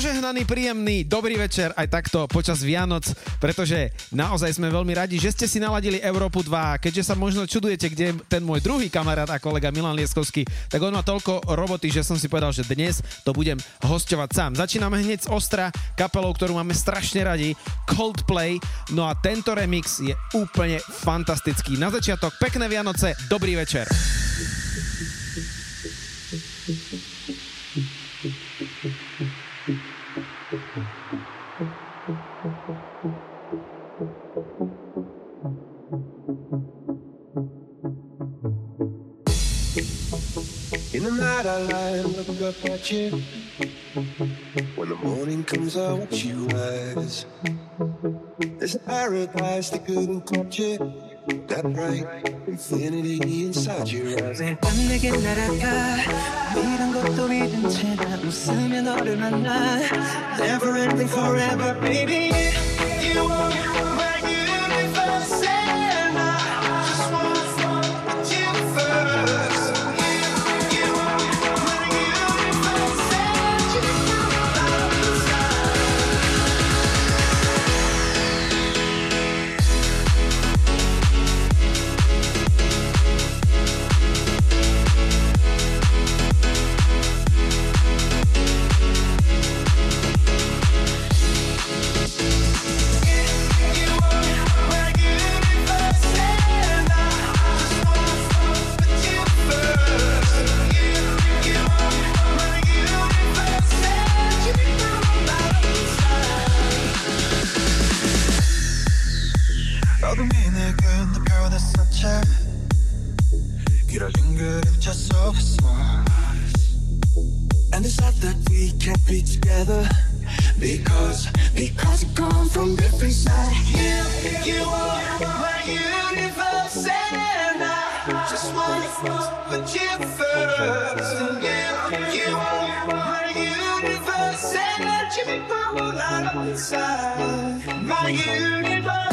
Požehnaný, príjemný, dobrý večer aj takto počas Vianoc, pretože naozaj sme veľmi radi, že ste si naladili Európu 2. Keďže sa možno čudujete, kde je ten môj druhý kamarát a kolega Milan Lieskovský, tak on má toľko roboty, že som si povedal, že dnes to budem hostovať sám. Začíname hneď z Ostra, kapelou, ktorú máme strašne radi, Coldplay, no a tento remix je úplne fantastický. Na začiatok pekné Vianoce, dobrý večer. In the night I lie and look up at you. When the morning comes, I watch you rise. There's a paradise that couldn't touch it That bright infinity inside your eyes. 매일 밤 내게 날아가 이런 것도 믿은 채나 웃으며 너를 만나 Never ending forever baby You are my universe 변했었지 길어진 그림자 속에서 And it's not that we can't be together Because, because we come from different sides You, you are my universe and I just wanna put you first And you, you are my universe and you make my world light up inside My universe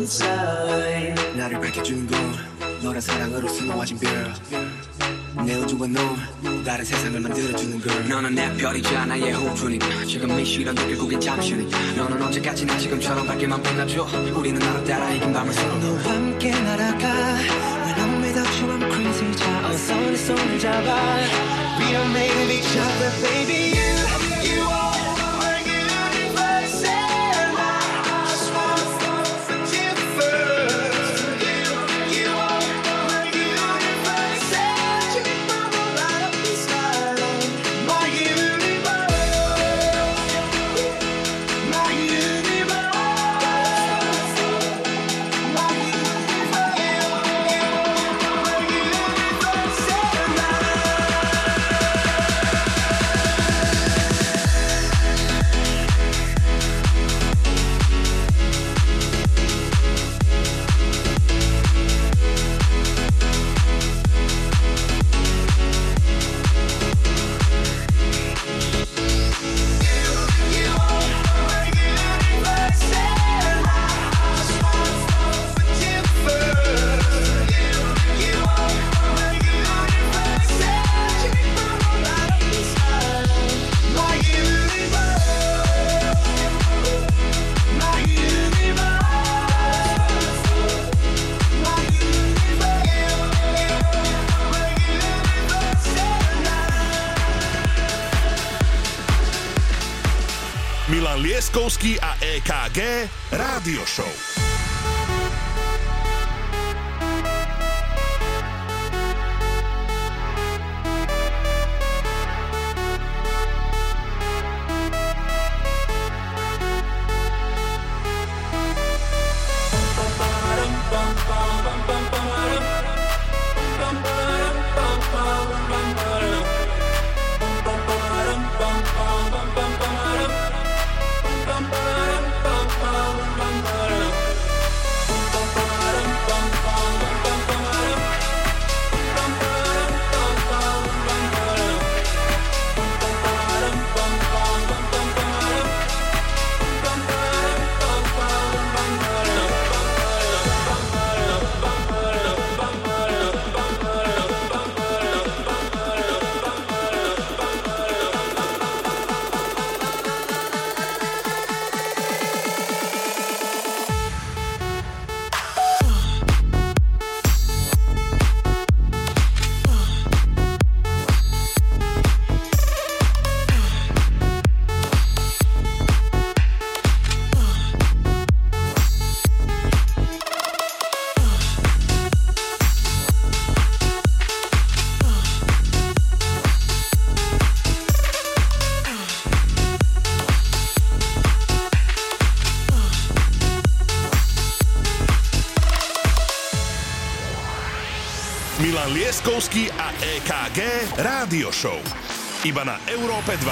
Inside. 나를 밝혀주는 건 너란 사랑으로 수놓아진 별내 우주와 넌 다른 세상을 만들어주는 걸. 너는 내 별이자 나의 호주니까 지금 이 시련 결국엔 잠시니까 너는 언제까지나 지금처럼 밝게만 빛나줘. 우리는 나로 따라 이긴 밤을 서로 너와 함께 날아가. When I'm without you I'm crazy 자 어서 내 손을 잡아. We are made of each other baby. You, you are EKG Rádio Show. Lieskovský a EKG Rádio Show. Iba na Európe 2.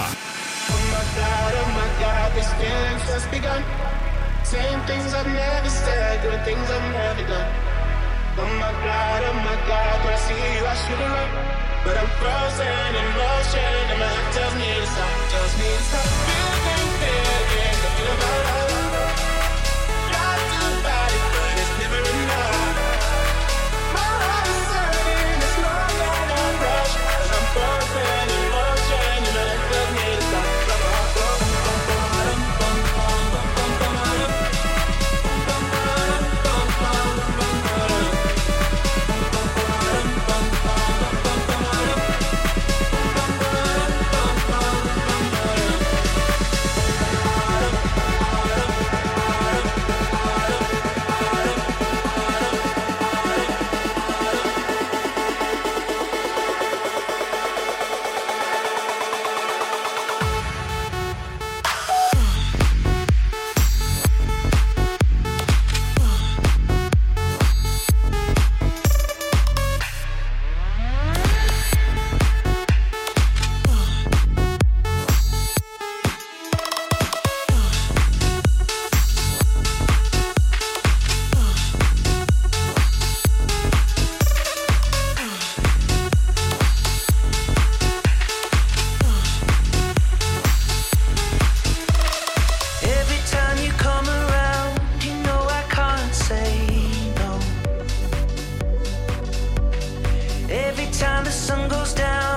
Oh my God, oh my God, when I see you, I should have run. But I'm frozen in motion, and my heart tells me to stop, tells me to stop. Feeling, feeling, about time the sun goes down.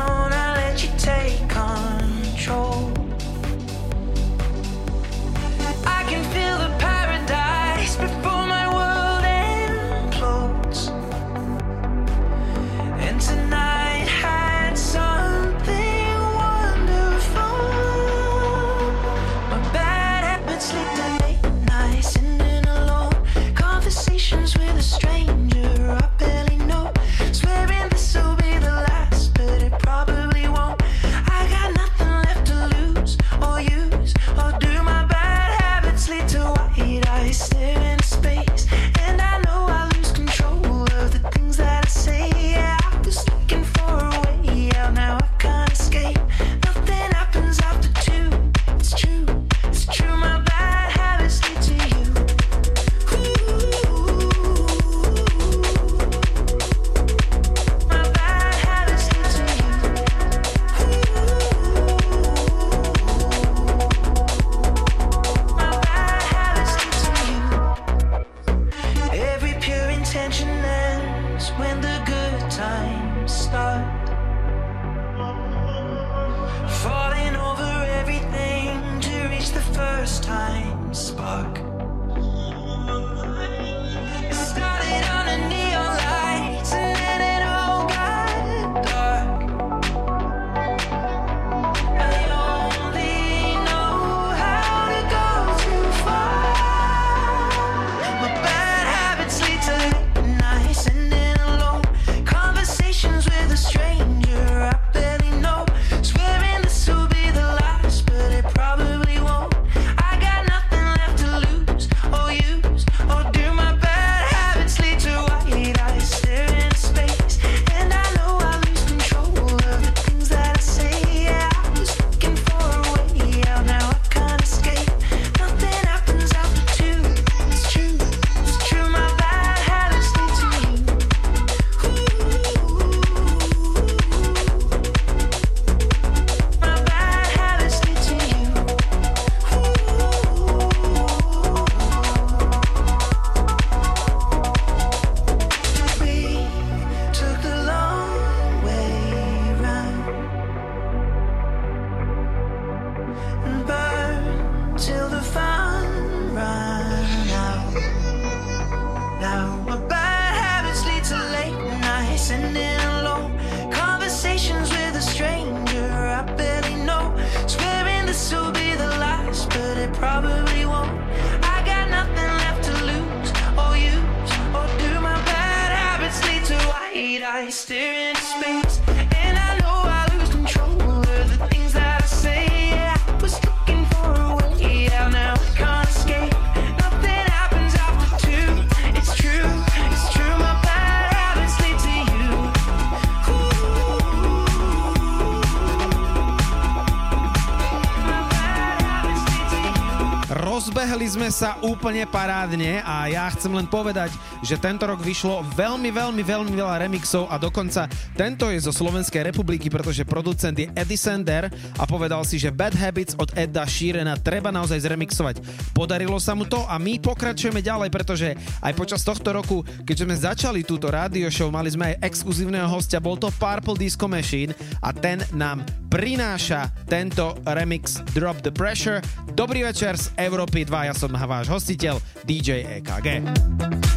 Sme sa úplne parádne a ja chcem len povedať, že tento rok vyšlo veľmi, veľmi, veľmi veľa remixov a dokonca tento je zo Slovenskej republiky, pretože producent je Eddie Sender a povedal si, že Bad Habits od Edda Sheerana treba naozaj zremixovať. Podarilo sa mu to a my pokračujeme ďalej, pretože aj počas tohto roku, keďže sme začali túto rádio show, mali sme aj exkluzívneho hostia, bol to Purple Disco Machine a ten nám prináša tento remix Drop the Pressure. Dobrý večer z Európy 2, ja som váš hostiteľ DJ EKG.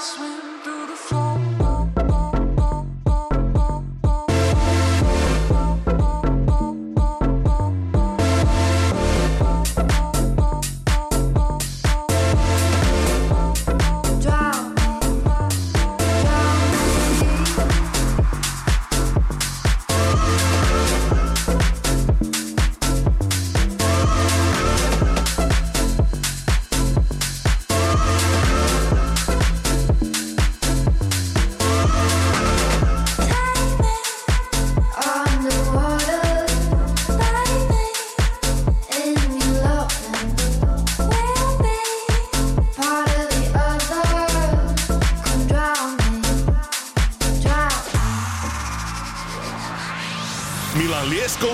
swim through the floor.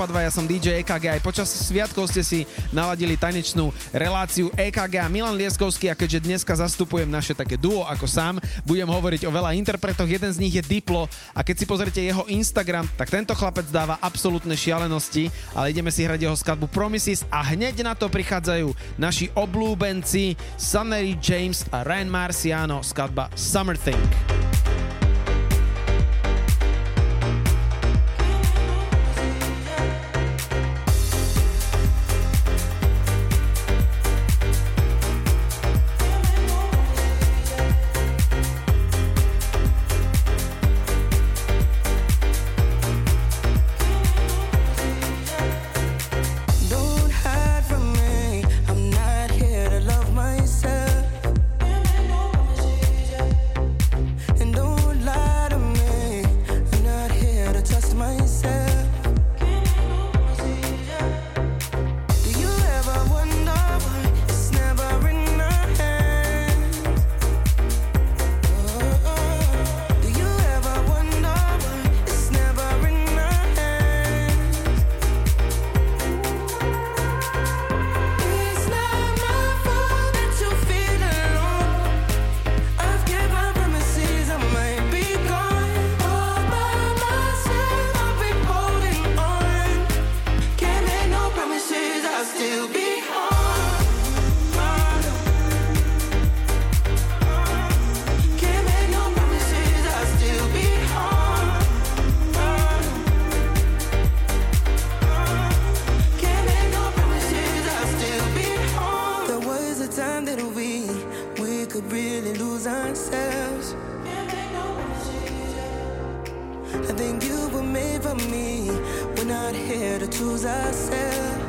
Európa 2, ja som DJ EKG. Aj počas sviatkov ste si naladili tanečnú reláciu EKG a Milan Lieskovský a keďže dneska zastupujem naše také duo ako sám, budem hovoriť o veľa interpretoch, jeden z nich je Diplo. A keď si pozrite jeho Instagram, tak tento chlapec dáva absolútne šialenosti, ale ideme si hrať jeho skladbu Promises. A hneď na to prichádzajú naši oblúbenci Sunnery James a Ryan Marciano, skladba Summer Thing. Really lose ourselves. I think you were made for me. We're not here to choose ourselves.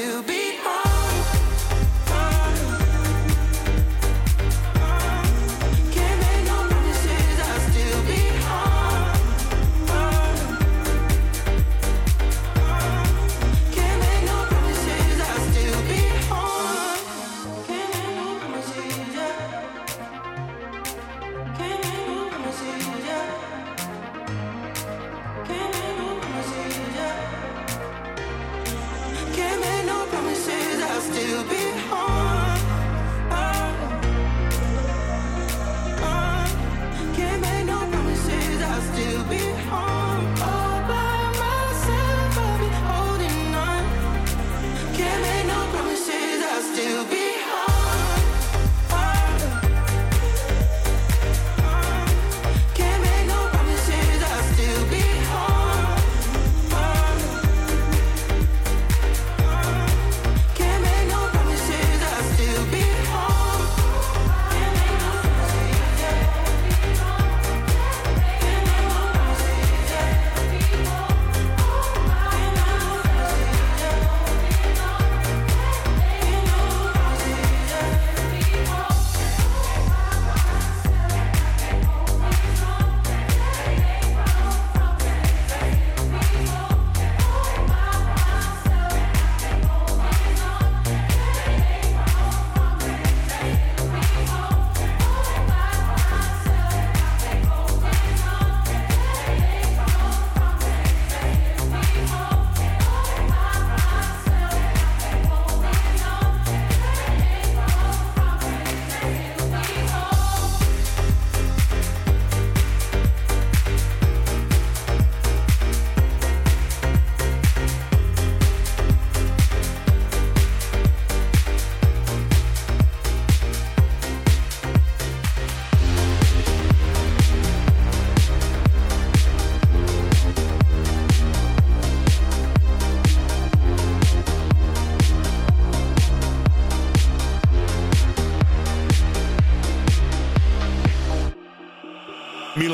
to be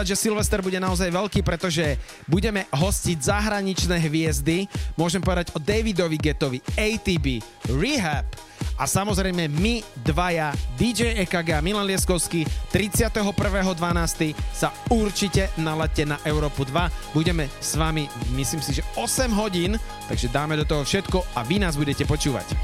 povedať, že Silvester bude naozaj veľký, pretože budeme hostiť zahraničné hviezdy. Môžem povedať o Davidovi Getovi, ATB, Rehab, a samozrejme my dvaja, DJ EKG a Milan Lieskovský 31.12. sa určite nalete na Európu 2. Budeme s vami, myslím si, že 8 hodín, takže dáme do toho všetko a vy nás budete počúvať.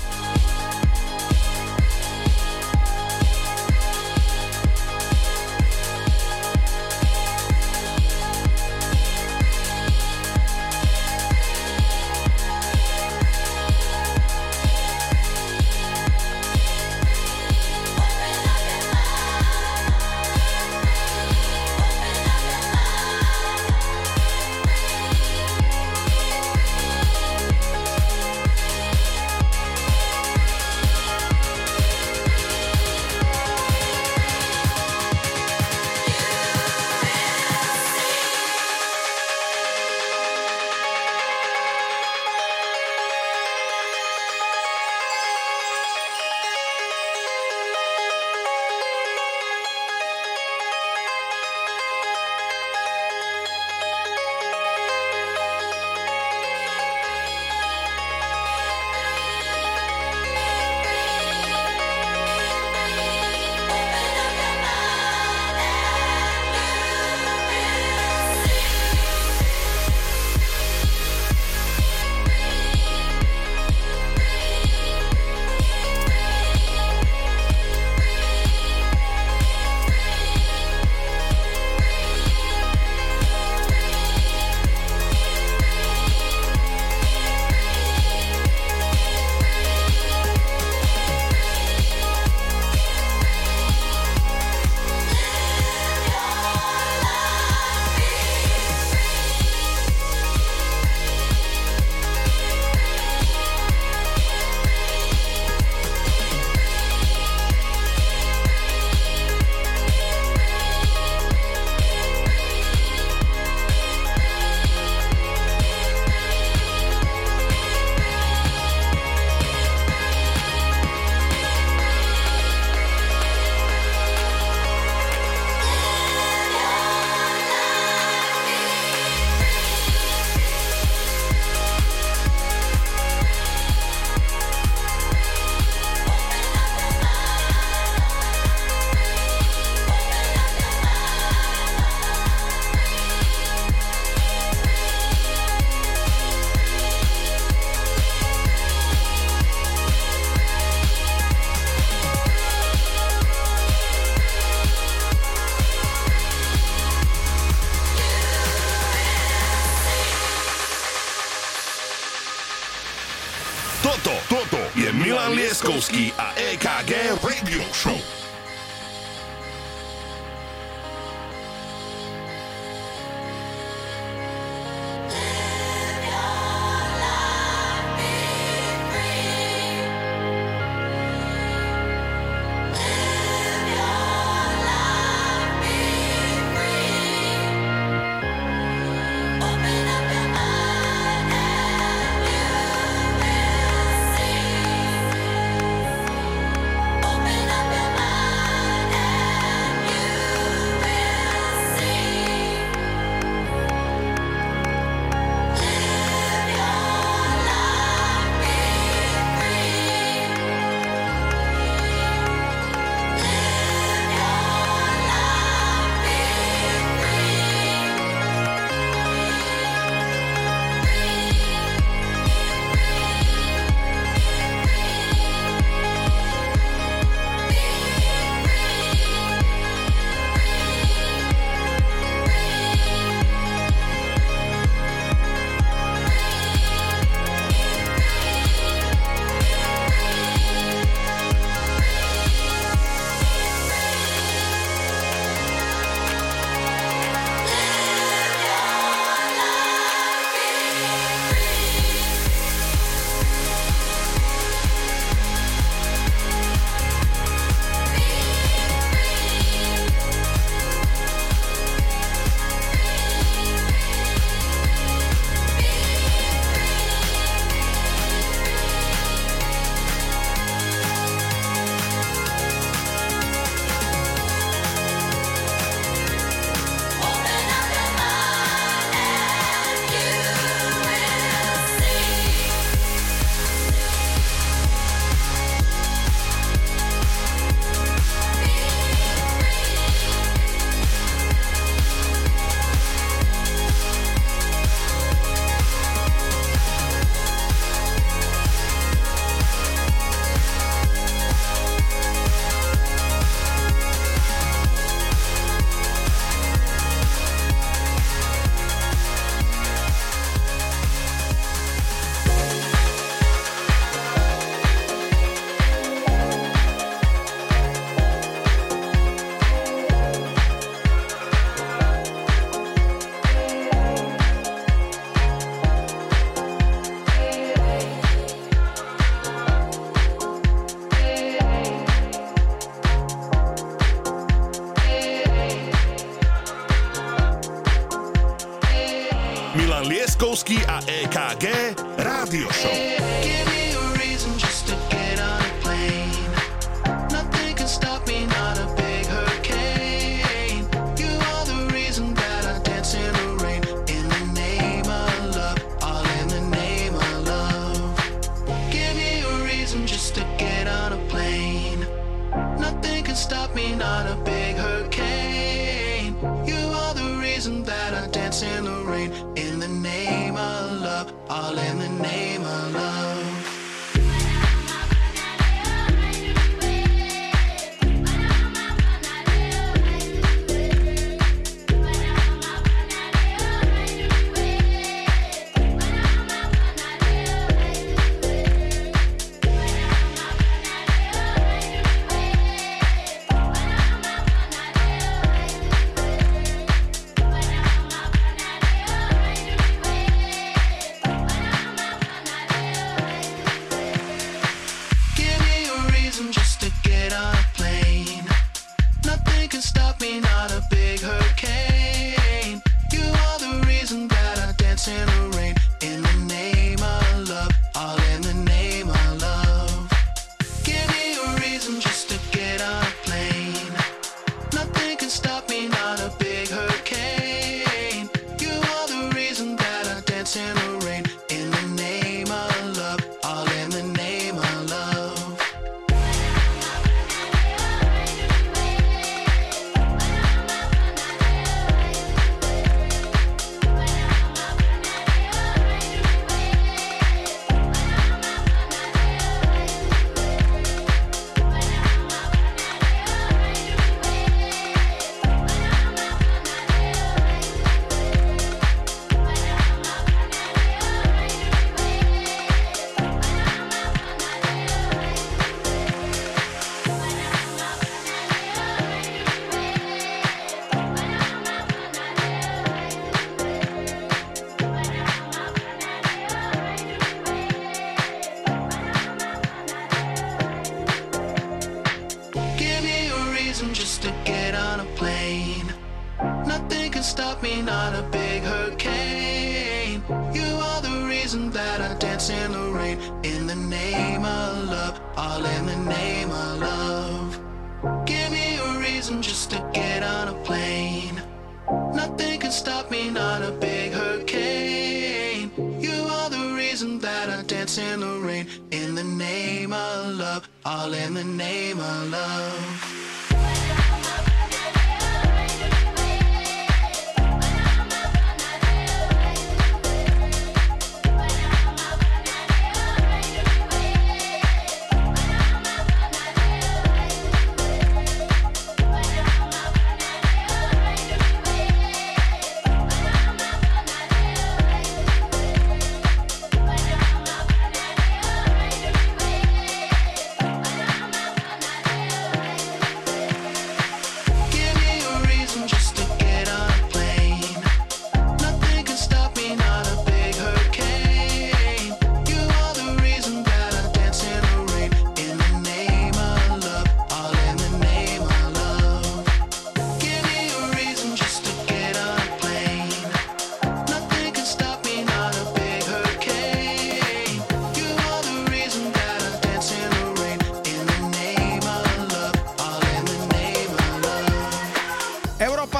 EKG Rádio Show.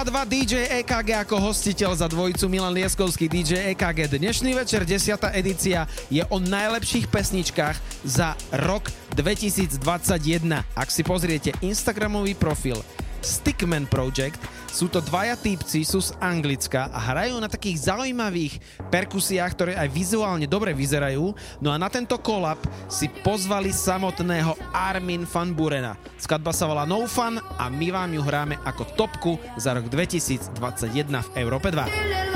2 DJ EKG ako hostiteľ za dvojicu Milan Lieskovský DJ EKG. Dnešný večer 10. edícia je o najlepších pesničkách za rok 2021. Ak si pozriete Instagramový profil Stickman Project. Sú to dvaja týpci, sú z Anglicka a hrajú na takých zaujímavých perkusiách, ktoré aj vizuálne dobre vyzerajú. No a na tento kolap si pozvali samotného Armin van Burena. Skladba sa volá No Fun a my vám ju hráme ako topku za rok 2021 v Európe 2.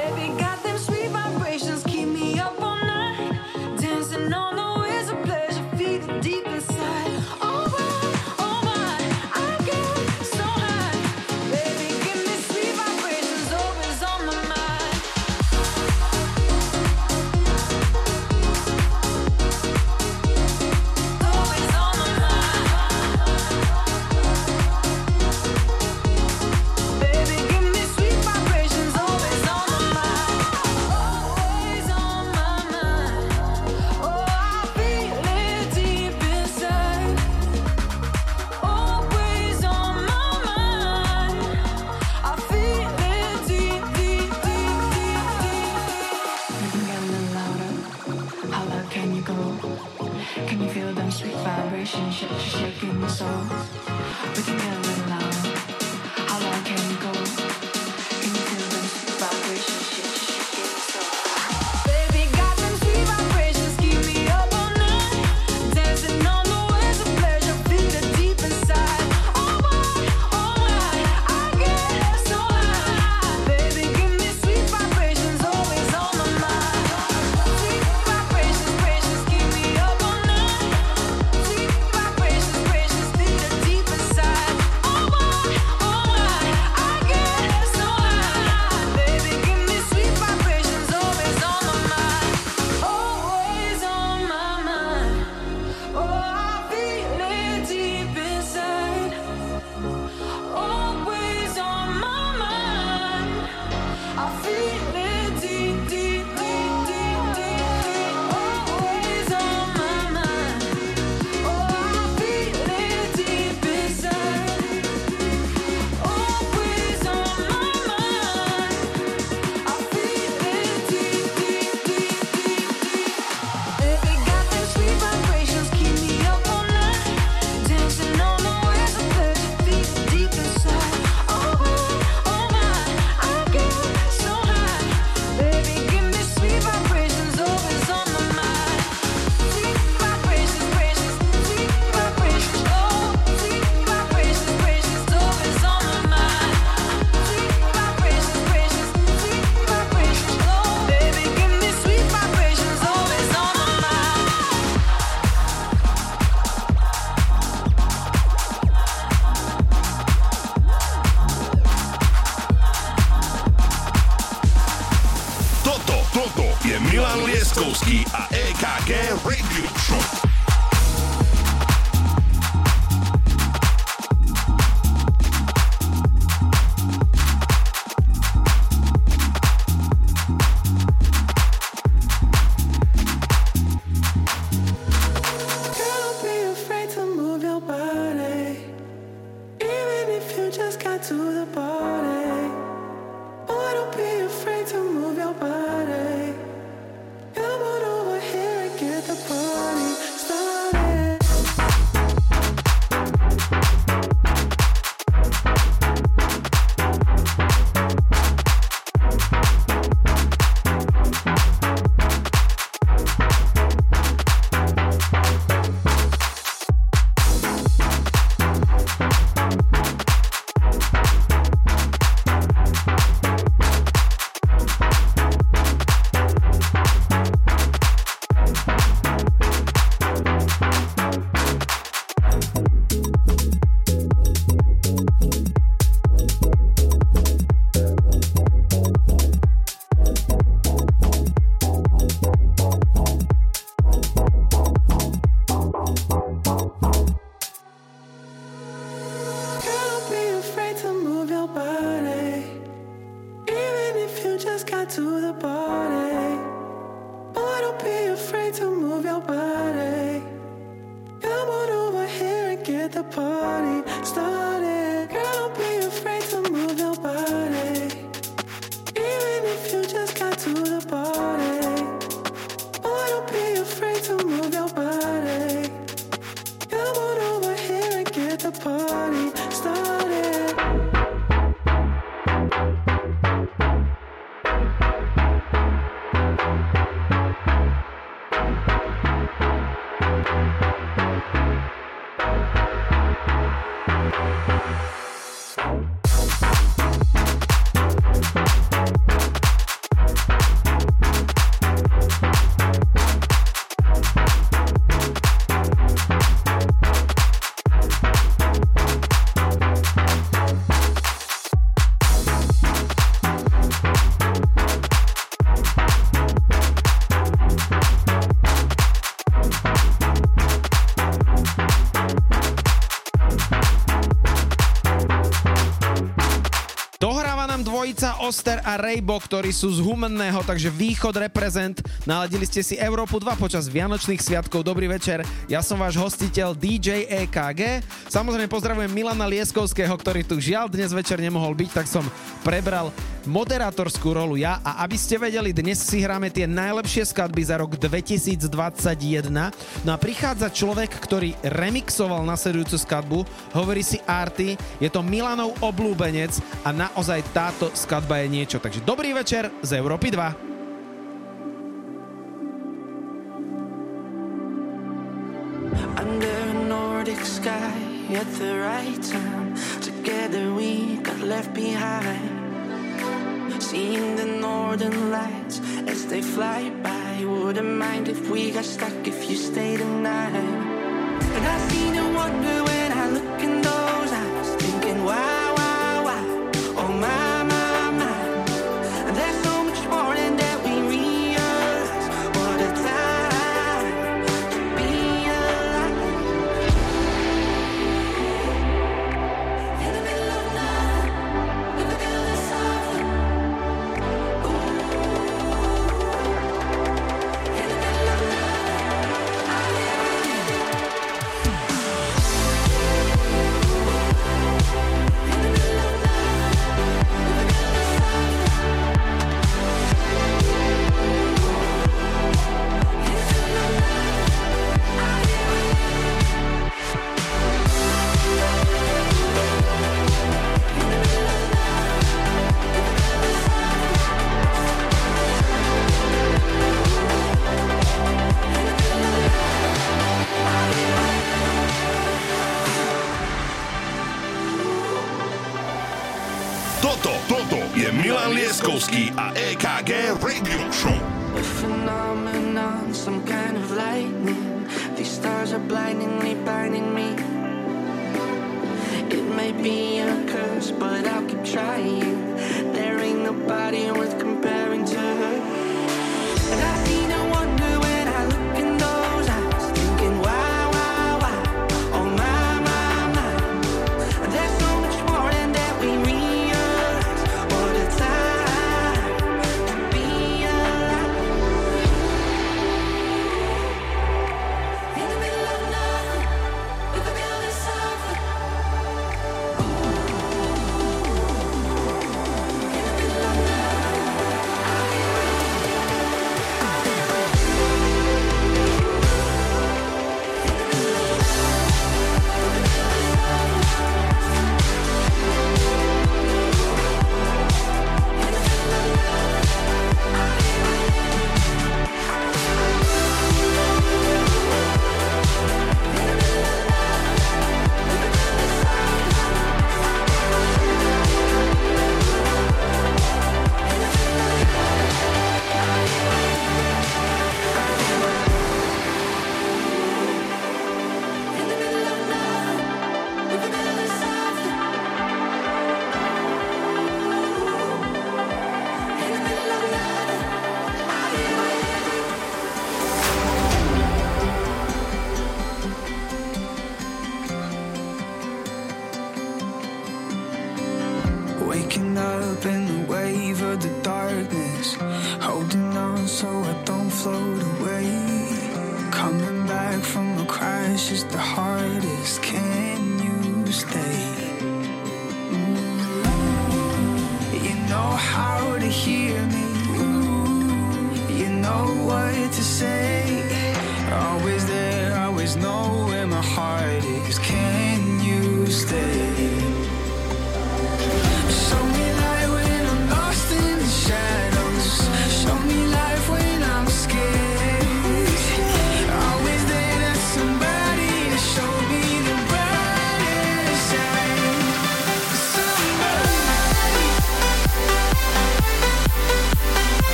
Oster a Rejbo, ktorí sú z Humenného, takže východ reprezent. Naladili ste si Európu 2 počas Vianočných sviatkov. Dobrý večer, ja som váš hostiteľ DJ EKG. Samozrejme pozdravujem Milana Lieskovského, ktorý tu žiaľ dnes večer nemohol byť, tak som prebral moderátorskú rolu ja a aby ste vedeli, dnes si hráme tie najlepšie skladby za rok 2021. No a prichádza človek, ktorý remixoval nasledujúcu skladbu, hovorí si Arty, je to Milanov oblúbenec a naozaj táto skladba je niečo. Takže dobrý večer z Európy 2. Under a Nordic sky at the right time. Together we got left behind. Seeing the northern lights as they fly by. Wouldn't mind if we got stuck if you stayed the night. And I see no wonder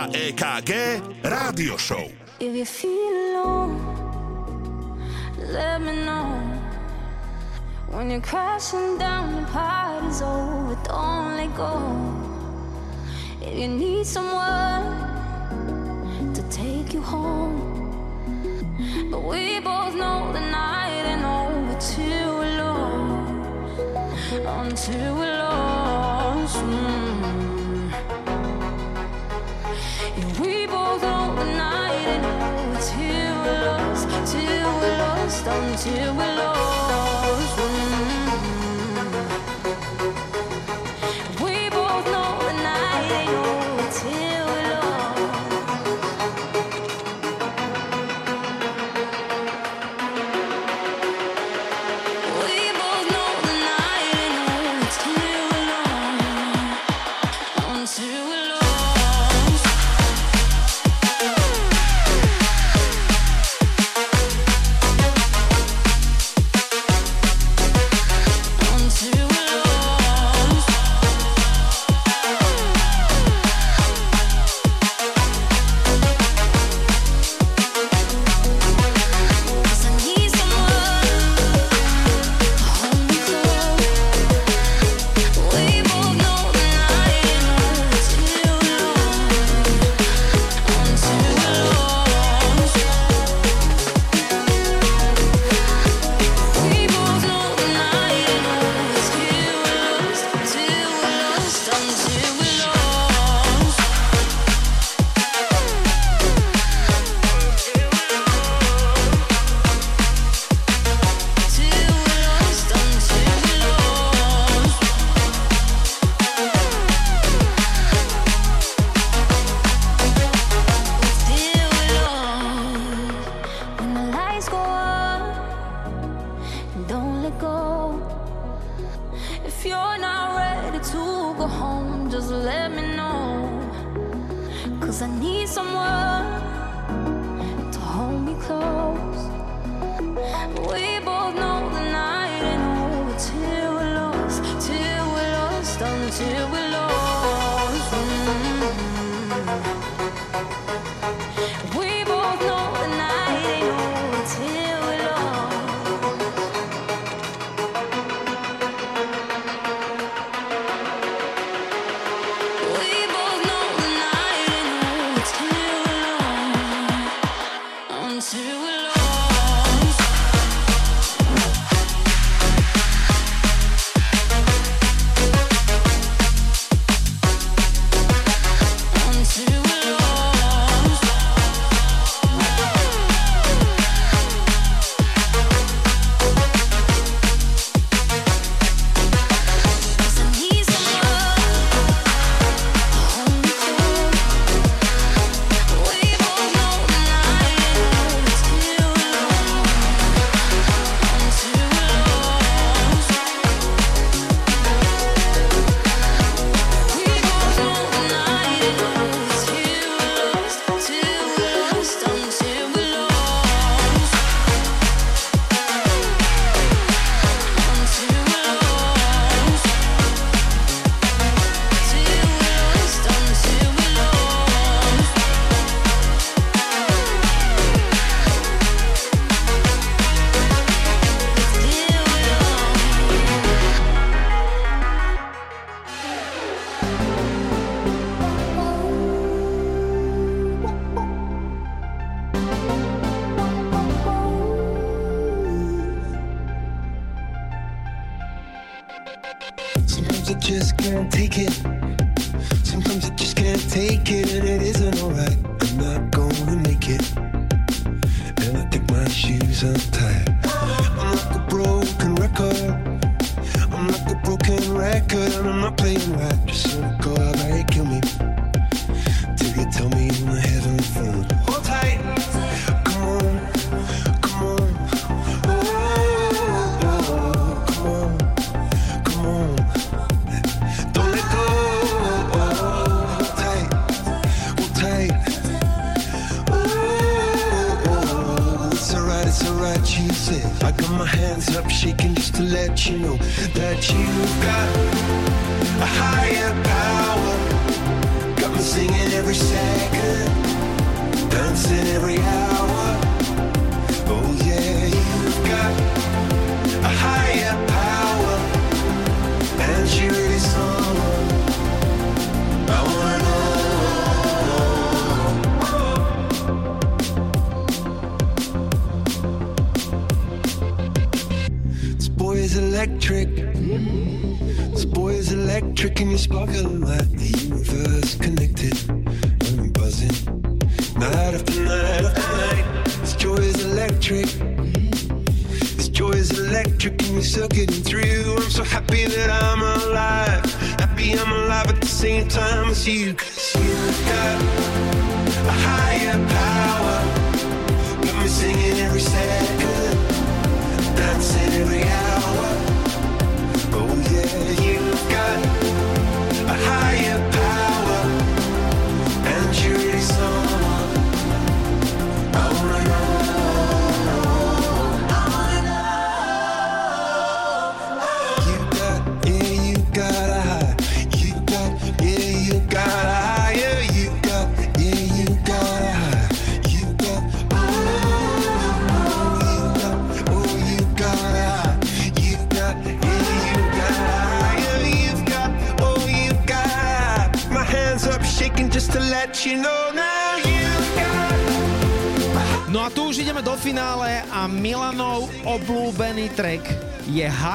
a EKG Rádio Show. If you feel alone, let me know. When you're crashing down, the party's over, don't let go. If you need someone to take you home, but we both know the night and over till we're alone, until we're alone. until we're lost, until we're lost.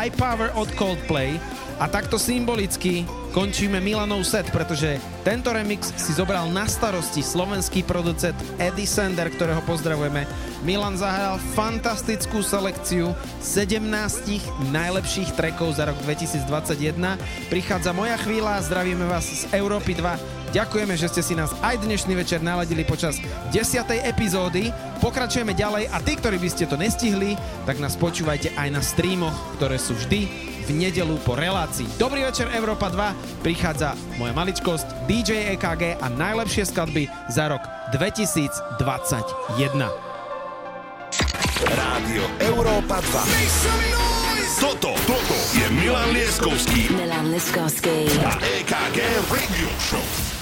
High Power od Coldplay a takto symbolicky končíme Milanov set, pretože tento remix si zobral na starosti slovenský producent Eddie Sender, ktorého pozdravujeme. Milan zahral fantastickú selekciu 17 najlepších trekov za rok 2021. Prichádza moja chvíľa, zdravíme vás z Európy 2. Ďakujeme, že ste si nás aj dnešný večer naladili počas 10. epizódy Pokračujeme ďalej a tí, ktorí by ste to nestihli, tak nás počúvajte aj na streamoch, ktoré sú vždy v nedelu po relácii. Dobrý večer Európa 2, prichádza moja maličkosť, DJ EKG a najlepšie skladby za rok 2021. Rádio Európa 2. Toto, toto je Milan Leskovský. Milan Leskovský. A EKG Radio Show.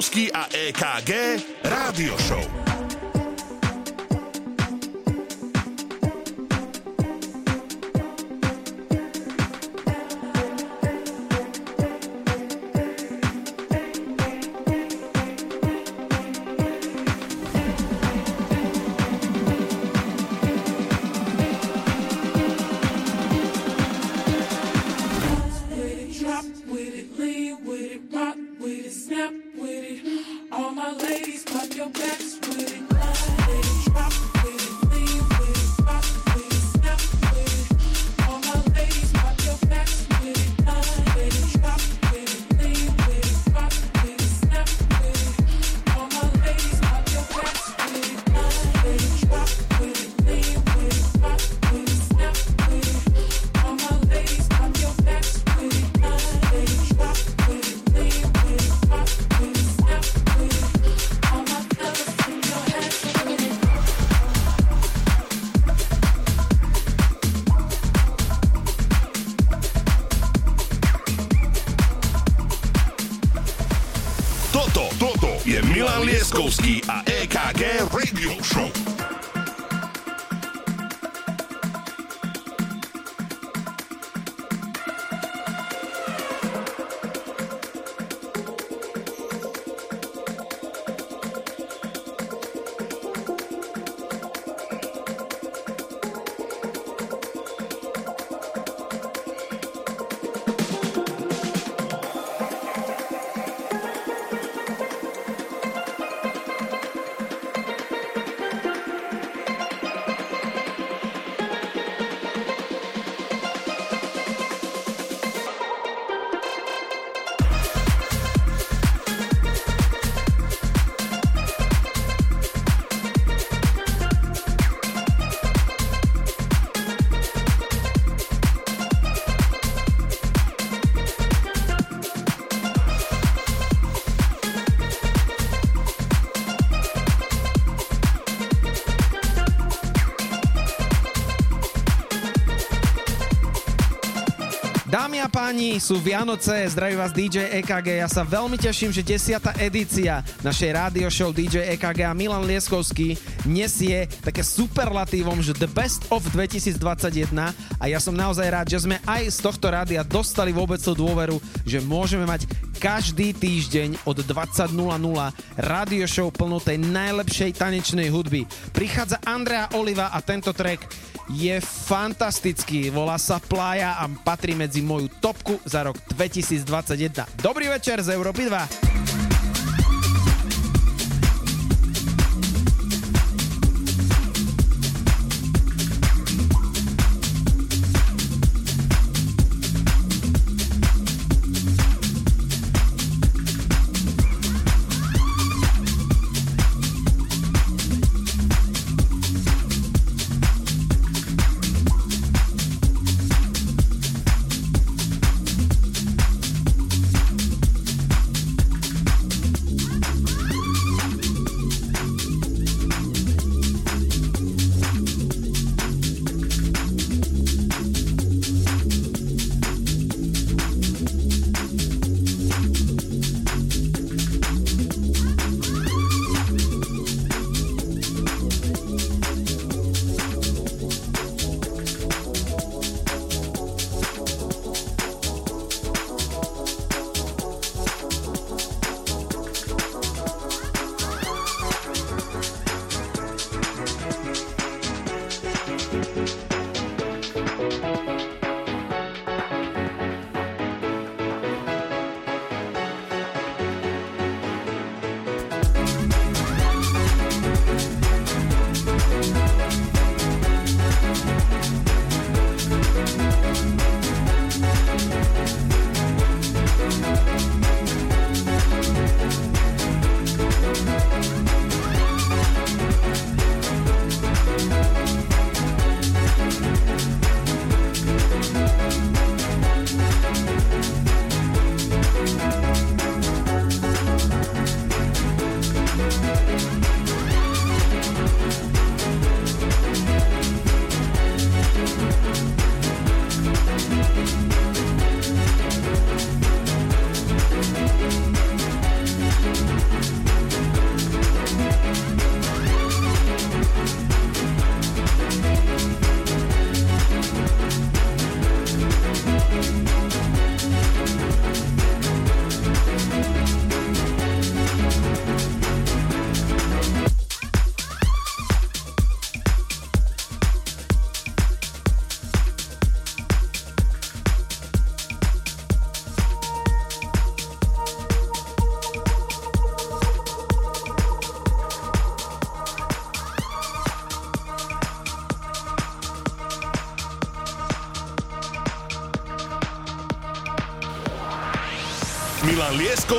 Liptovský a EKG Dámy a páni, sú Vianoce, zdraví vás DJ EKG. Ja sa veľmi teším, že 10. edícia našej rádio show DJ EKG a Milan Lieskovský nesie také superlatívom, že The Best of 2021 a ja som naozaj rád, že sme aj z tohto rádia dostali vôbec tú dôveru, že môžeme mať každý týždeň od 20.00 rádio show plnú tej najlepšej tanečnej hudby. Prichádza Andrea Oliva a tento track je fantastický, volá sa Playa a patrí medzi moju topku za rok 2021. Dobrý večer z Európy 2.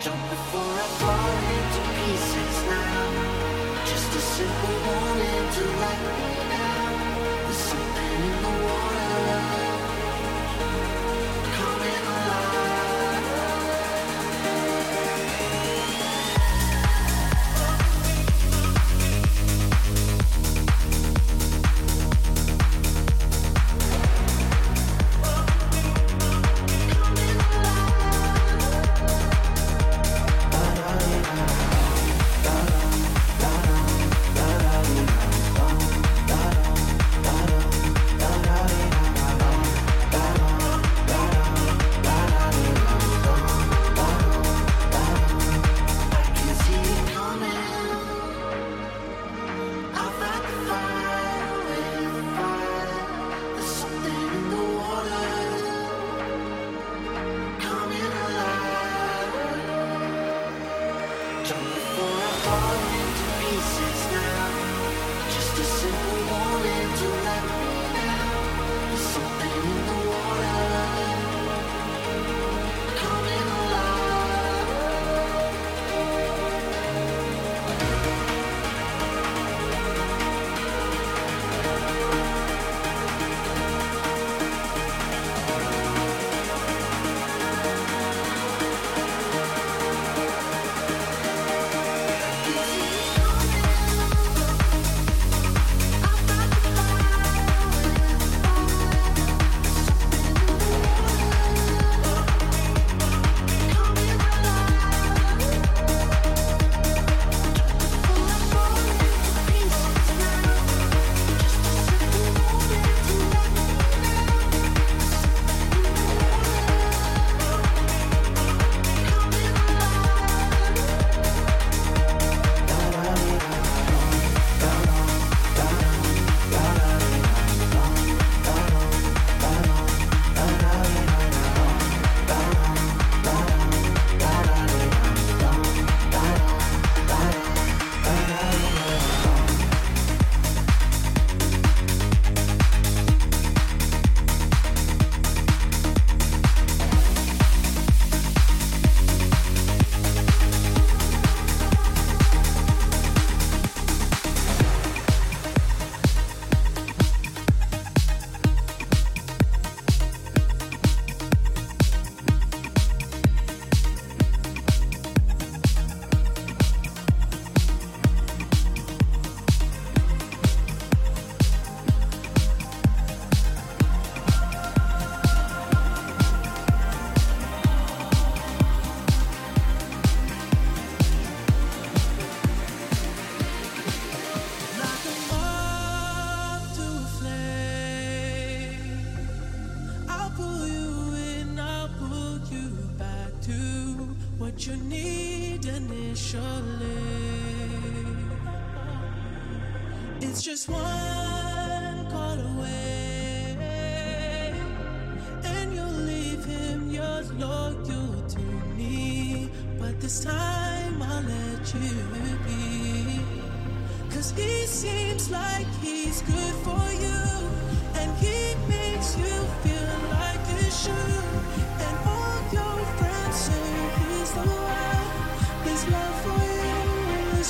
Jump before I fall into pieces now. Just a simple warning to let me down. There's something in the water.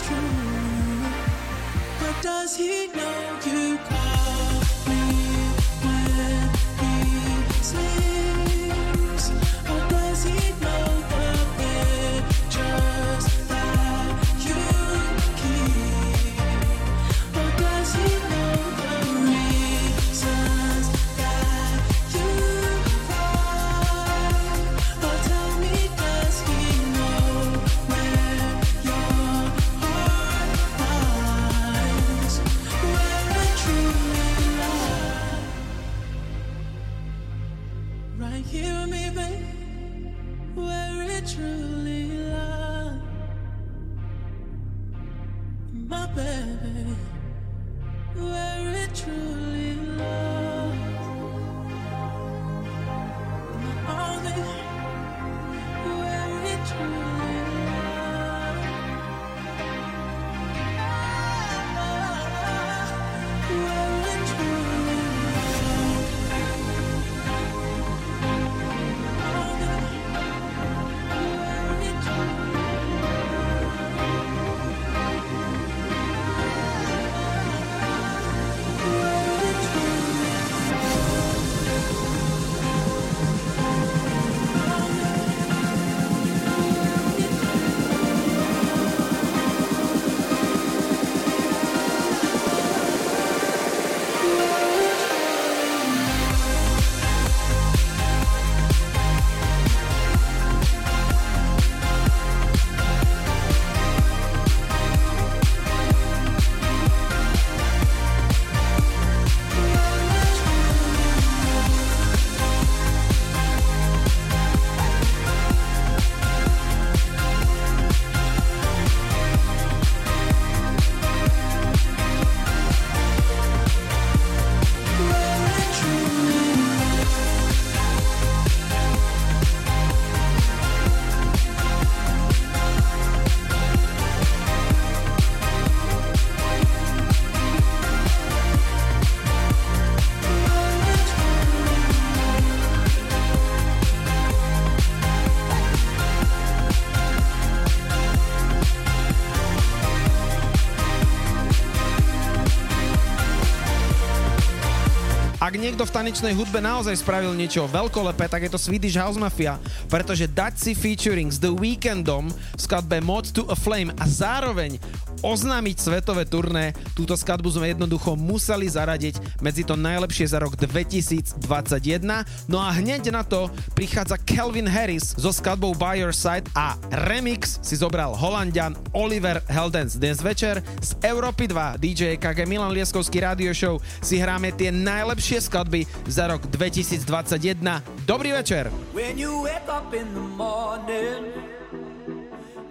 true, but does he know you? Niekto v tanečnej hudbe naozaj spravil niečo veľkolepé, tak je to Swedish House Mafia, pretože dať si featuring s The Weekendom v skladbe Mod to a Flame a zároveň oznámiť svetové turné, túto skladbu sme jednoducho museli zaradiť medzi to najlepšie za rok 2021. No a hneď na to prichádza Calvin Harris so skladbou By Your Side a remix si zobral Holandian Oliver Heldens. Dnes večer z Európy 2 DJ KG Milan Lieskovský Radio Show si hráme tie najlepšie skladby za rok 2021. Dobrý večer! When you wake up in the morning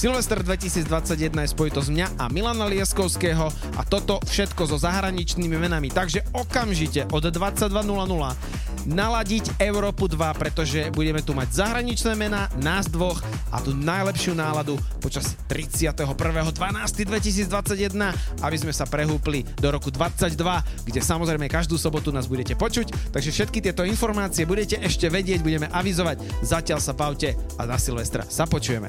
Silvester 2021 je spojitosť mňa a Milana Lieskovského a toto všetko so zahraničnými menami. Takže okamžite od 22.00 naladiť Európu 2, pretože budeme tu mať zahraničné mená, nás dvoch a tú najlepšiu náladu počas 31.12.2021, aby sme sa prehúpli do roku 22, kde samozrejme každú sobotu nás budete počuť, takže všetky tieto informácie budete ešte vedieť, budeme avizovať. Zatiaľ sa bavte a na Silvestra sa počujeme.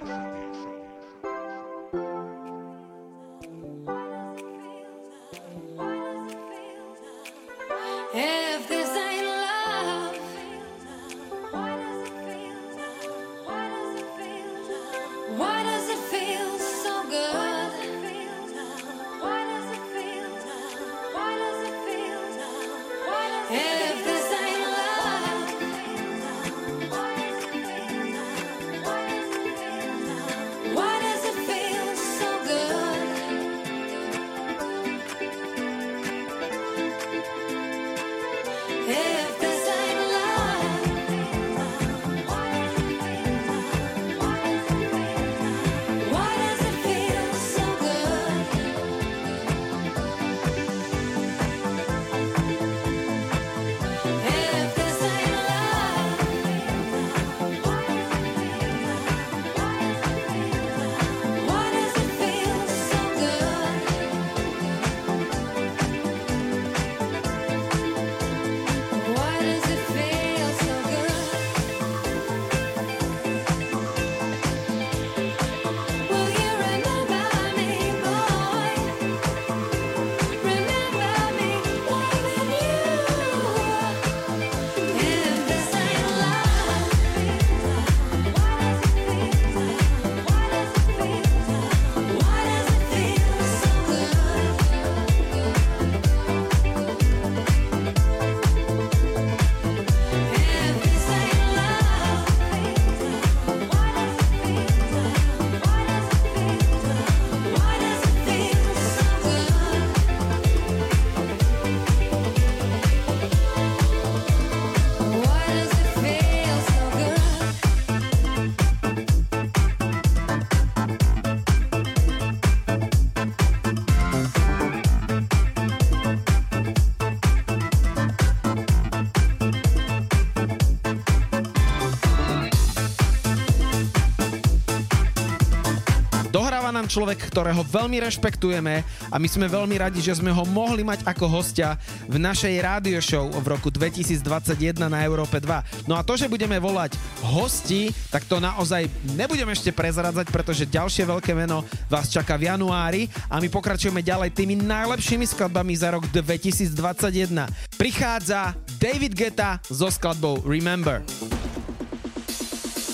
človek, ktorého veľmi rešpektujeme a my sme veľmi radi, že sme ho mohli mať ako hostia v našej rádio show v roku 2021 na Európe 2. No a to, že budeme volať hosti, tak to naozaj nebudem ešte prezradzať, pretože ďalšie veľké meno vás čaká v januári a my pokračujeme ďalej tými najlepšími skladbami za rok 2021. Prichádza David Geta so skladbou Remember.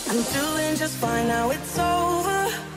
I'm doing just fine now, it's over.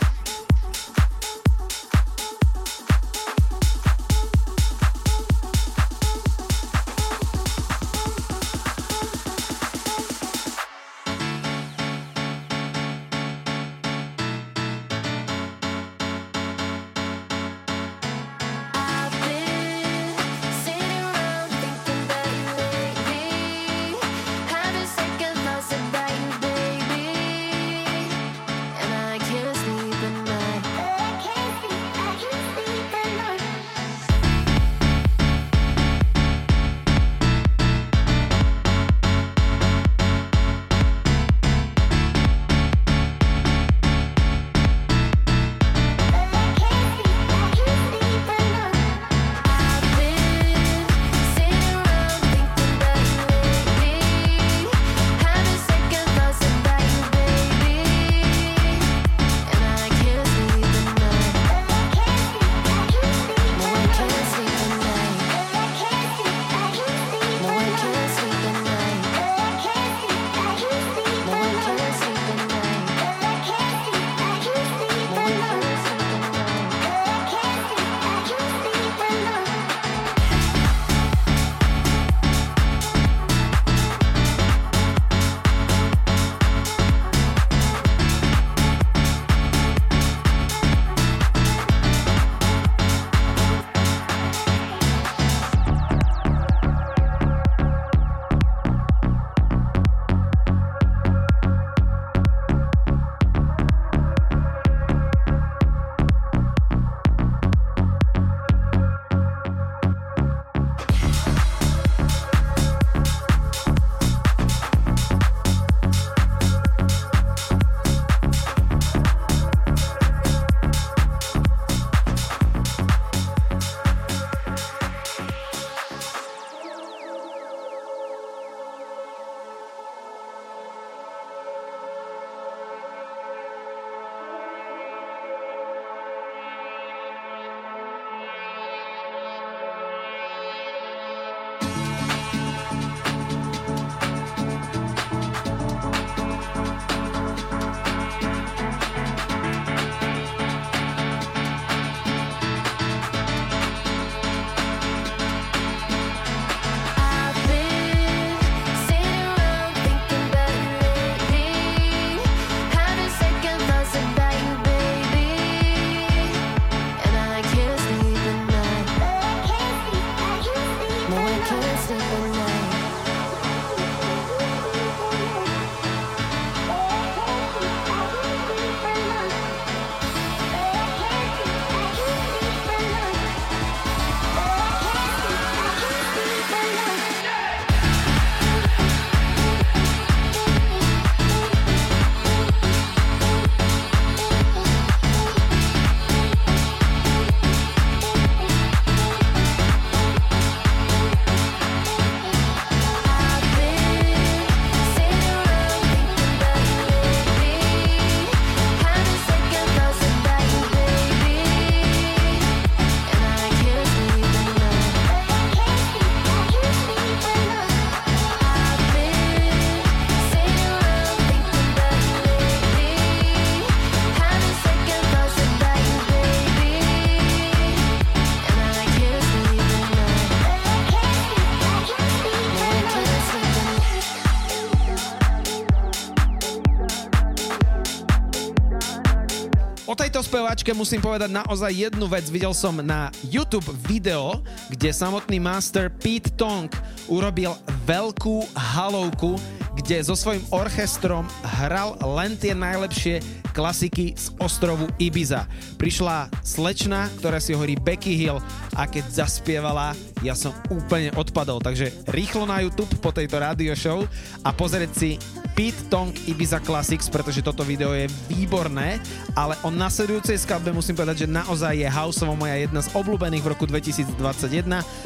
Speváčke musím povedať naozaj jednu vec. Videl som na YouTube video, kde samotný master Pete Tong urobil veľkú halovku, kde so svojím orchestrom hral len tie najlepšie klasiky z ostrovu Ibiza. Prišla slečna, ktorá si hovorí Becky Hill a keď zaspievala, ja som úplne odpadol. Takže rýchlo na YouTube po tejto radio show a pozrieť si Pete Tong Ibiza Classics, pretože toto video je výborné, ale o nasledujúcej skladbe musím povedať, že naozaj je houseovo moja jedna z obľúbených v roku 2021,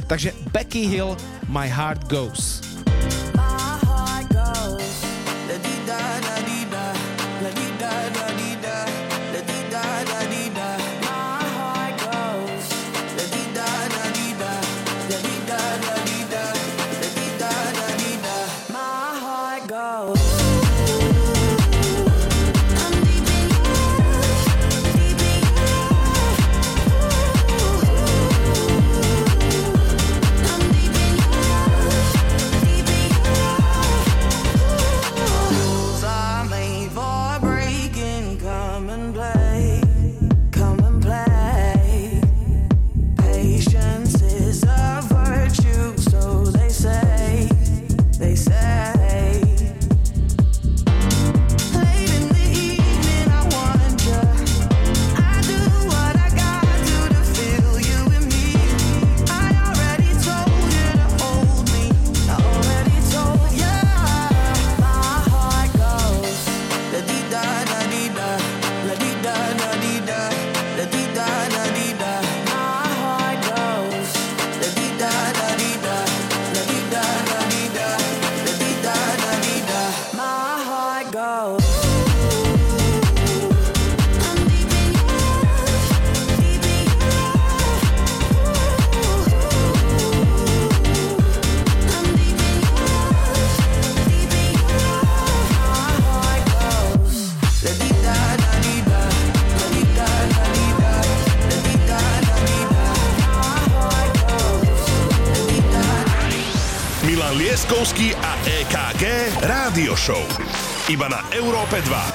takže Becky Hill, My Heart Goes. Iba na Európe 2.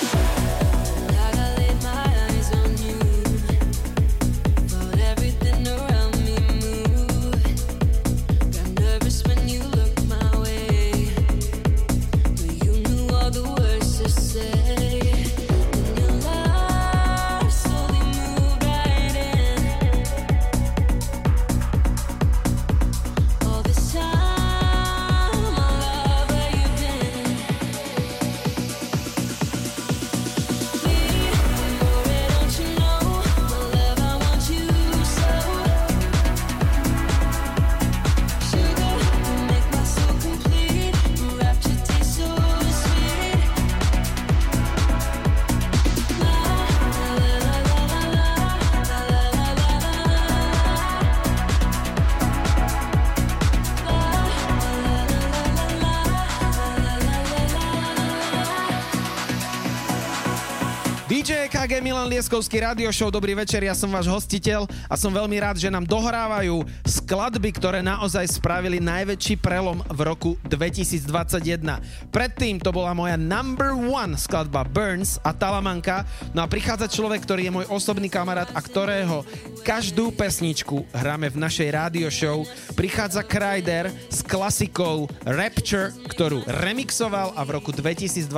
Lieskovský Radio Show, dobrý večer, ja som váš hostiteľ a som veľmi rád, že nám dohrávajú skladby, ktoré naozaj spravili najväčší prelom v roku 2021. Predtým to bola moja number one skladba Burns a Talamanka, no a prichádza človek, ktorý je môj osobný kamarát a ktorého každú pesničku hráme v našej rádio show. Prichádza Kryder s klasikou Rapture, ktorú remixoval a v roku 2021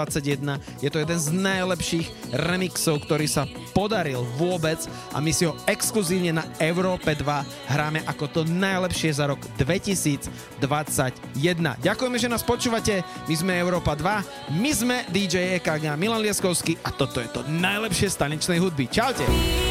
je to jeden z najlepších remixov, ktorý sa podaril vôbec a my si ho exkluzívne na Európe 2 hráme ako to najlepšie za rok 2021. Ďakujeme, že nás počúvate. My sme Európa 2, my sme DJ EKG Milan Lieskovský a toto je to najlepšie z hudby. Čaute.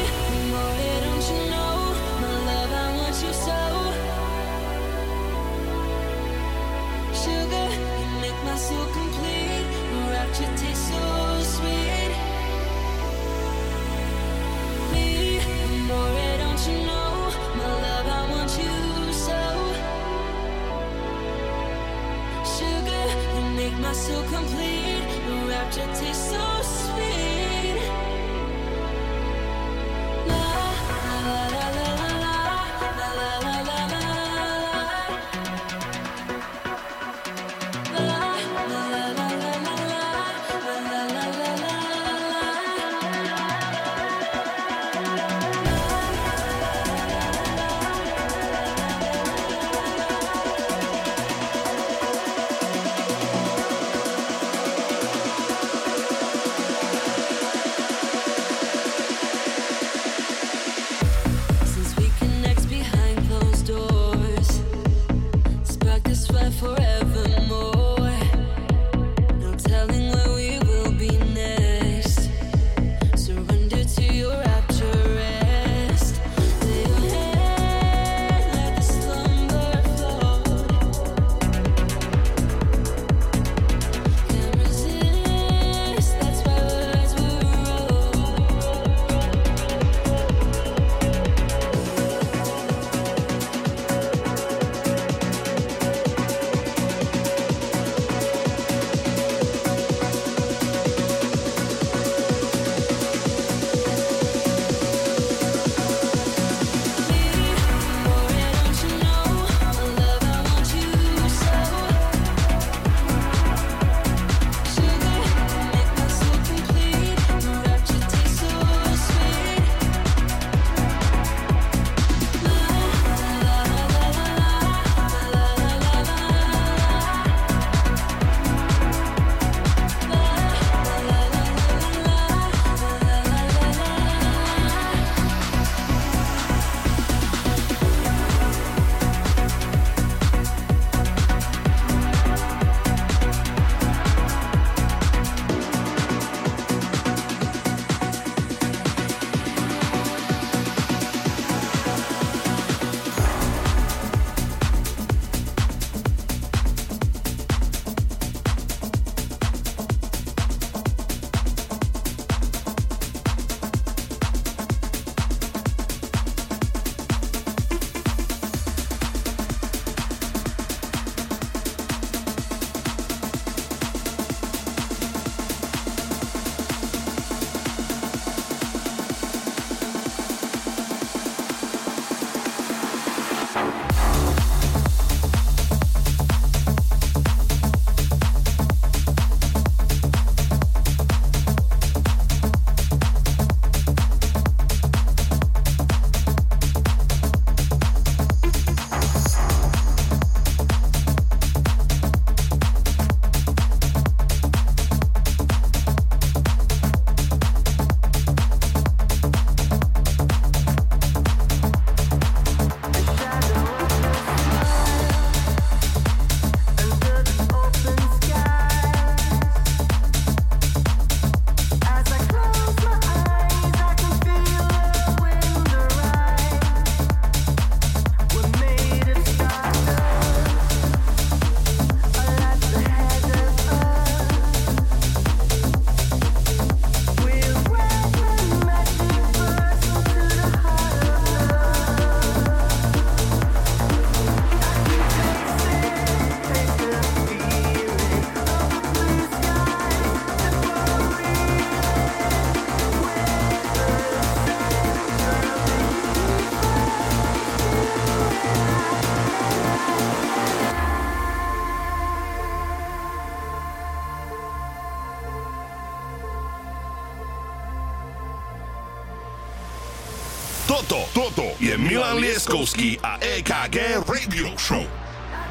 je Milan Lieskovský a EKG Radio Show. I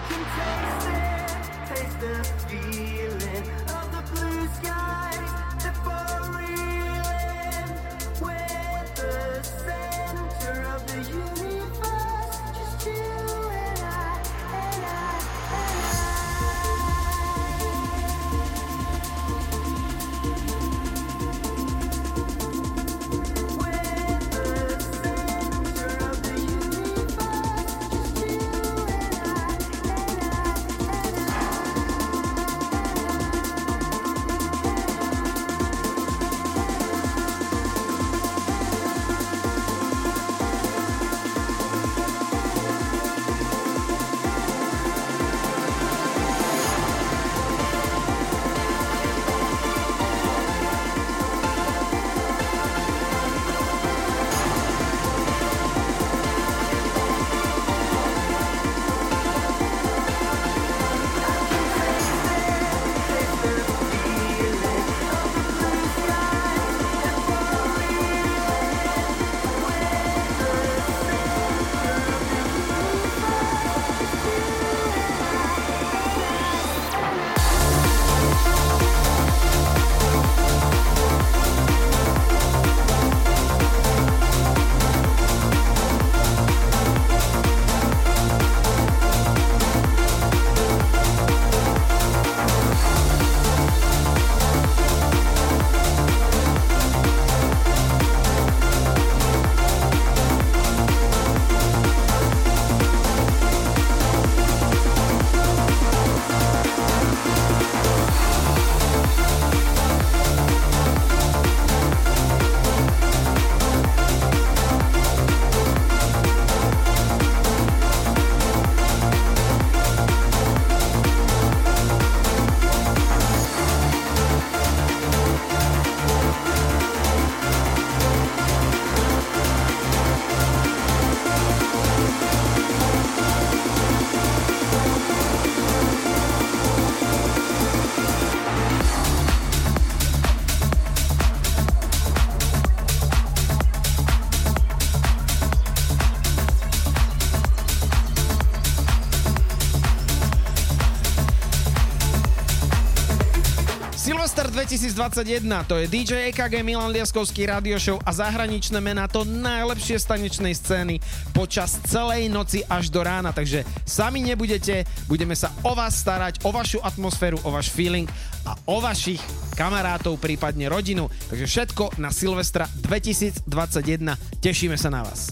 can taste it, taste 2021, to je DJ EKG Milan Lieskovský radio show a zahraničné mená to najlepšie z tanečnej scény počas celej noci až do rána, takže sami nebudete, budeme sa o vás starať, o vašu atmosféru, o váš feeling a o vašich kamarátov, prípadne rodinu. Takže všetko na Silvestra 2021. Tešíme sa na vás.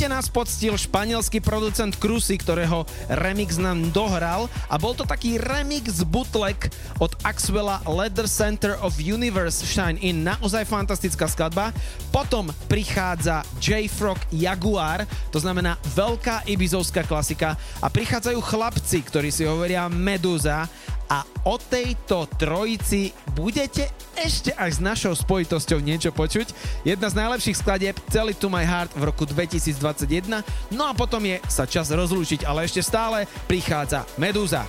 svete nás poctil španielský producent Krusy, ktorého remix nám dohral a bol to taký remix bootleg od Axwella Leather Center of Universe Shine In. Naozaj fantastická skladba. Potom prichádza J-Frog Jaguar, to znamená veľká ibizovská klasika a prichádzajú chlapci, ktorí si hovoria Meduza a o tejto trojici budete ešte aj s našou spojitosťou niečo počuť. Jedna z najlepších skladieb Celý to my heart v roku 2021. No a potom je sa čas rozlúčiť, ale ešte stále prichádza Medúza.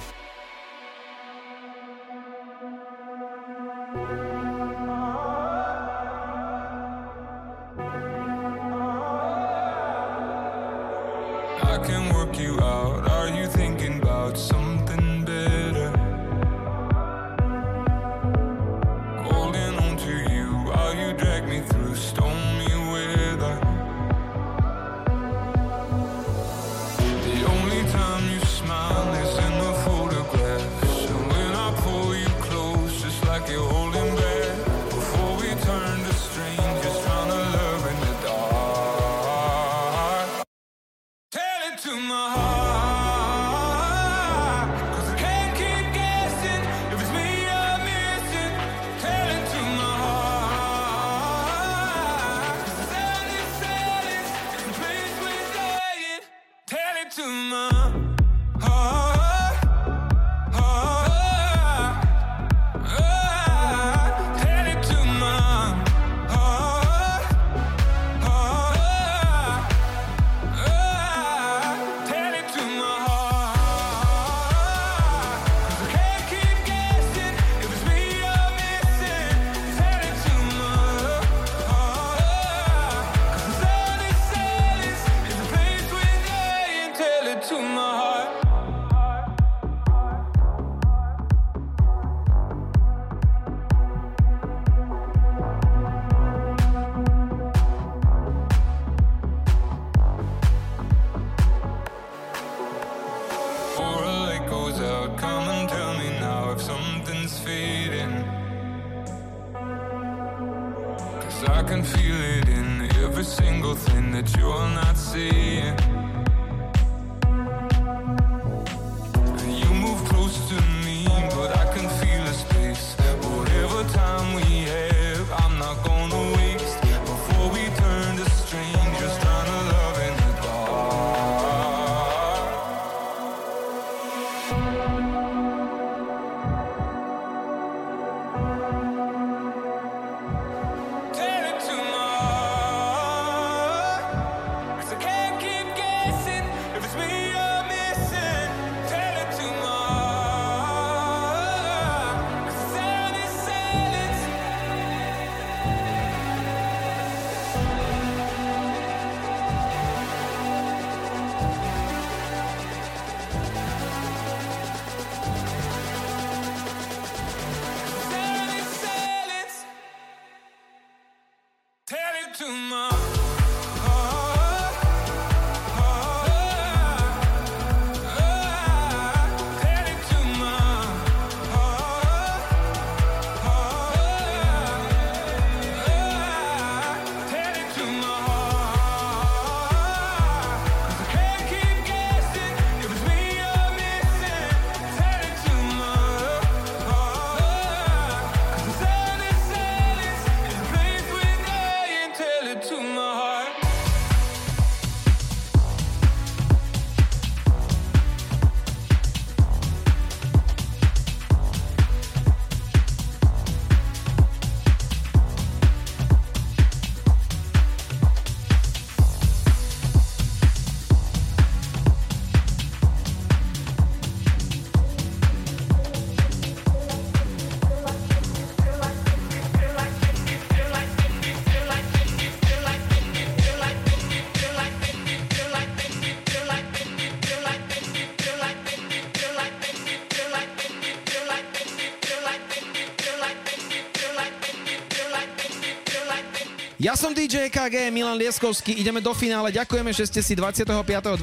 DJ KG, Milan Lieskovský, ideme do finále. Ďakujeme, že ste si 25.12.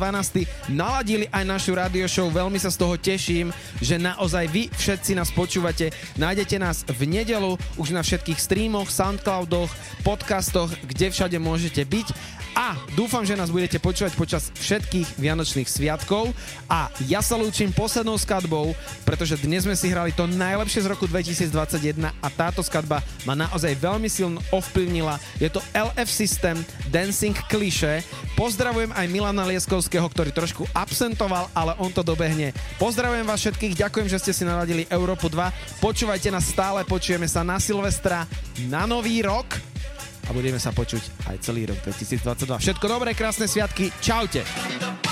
naladili aj našu radio show. Veľmi sa z toho teším, že naozaj vy všetci nás počúvate. Nájdete nás v nedelu už na všetkých streamoch, Soundcloudoch, podcastoch, kde všade môžete byť. A dúfam, že nás budete počúvať počas všetkých Vianočných sviatkov. A ja sa lúčim poslednou skladbou, pretože dnes sme si hrali to najlepšie z roku 2021 a táto skladba ma naozaj veľmi silno ovplyvnila. Je to LF System Dancing Cliché. Pozdravujem aj Milana Lieskovského, ktorý trošku absentoval, ale on to dobehne. Pozdravujem vás všetkých, ďakujem, že ste si naladili Európu 2. Počúvajte nás stále, počujeme sa na Silvestra, na Nový rok a budeme sa počuť aj celý rok 2022. Všetko dobré, krásne sviatky, čaute!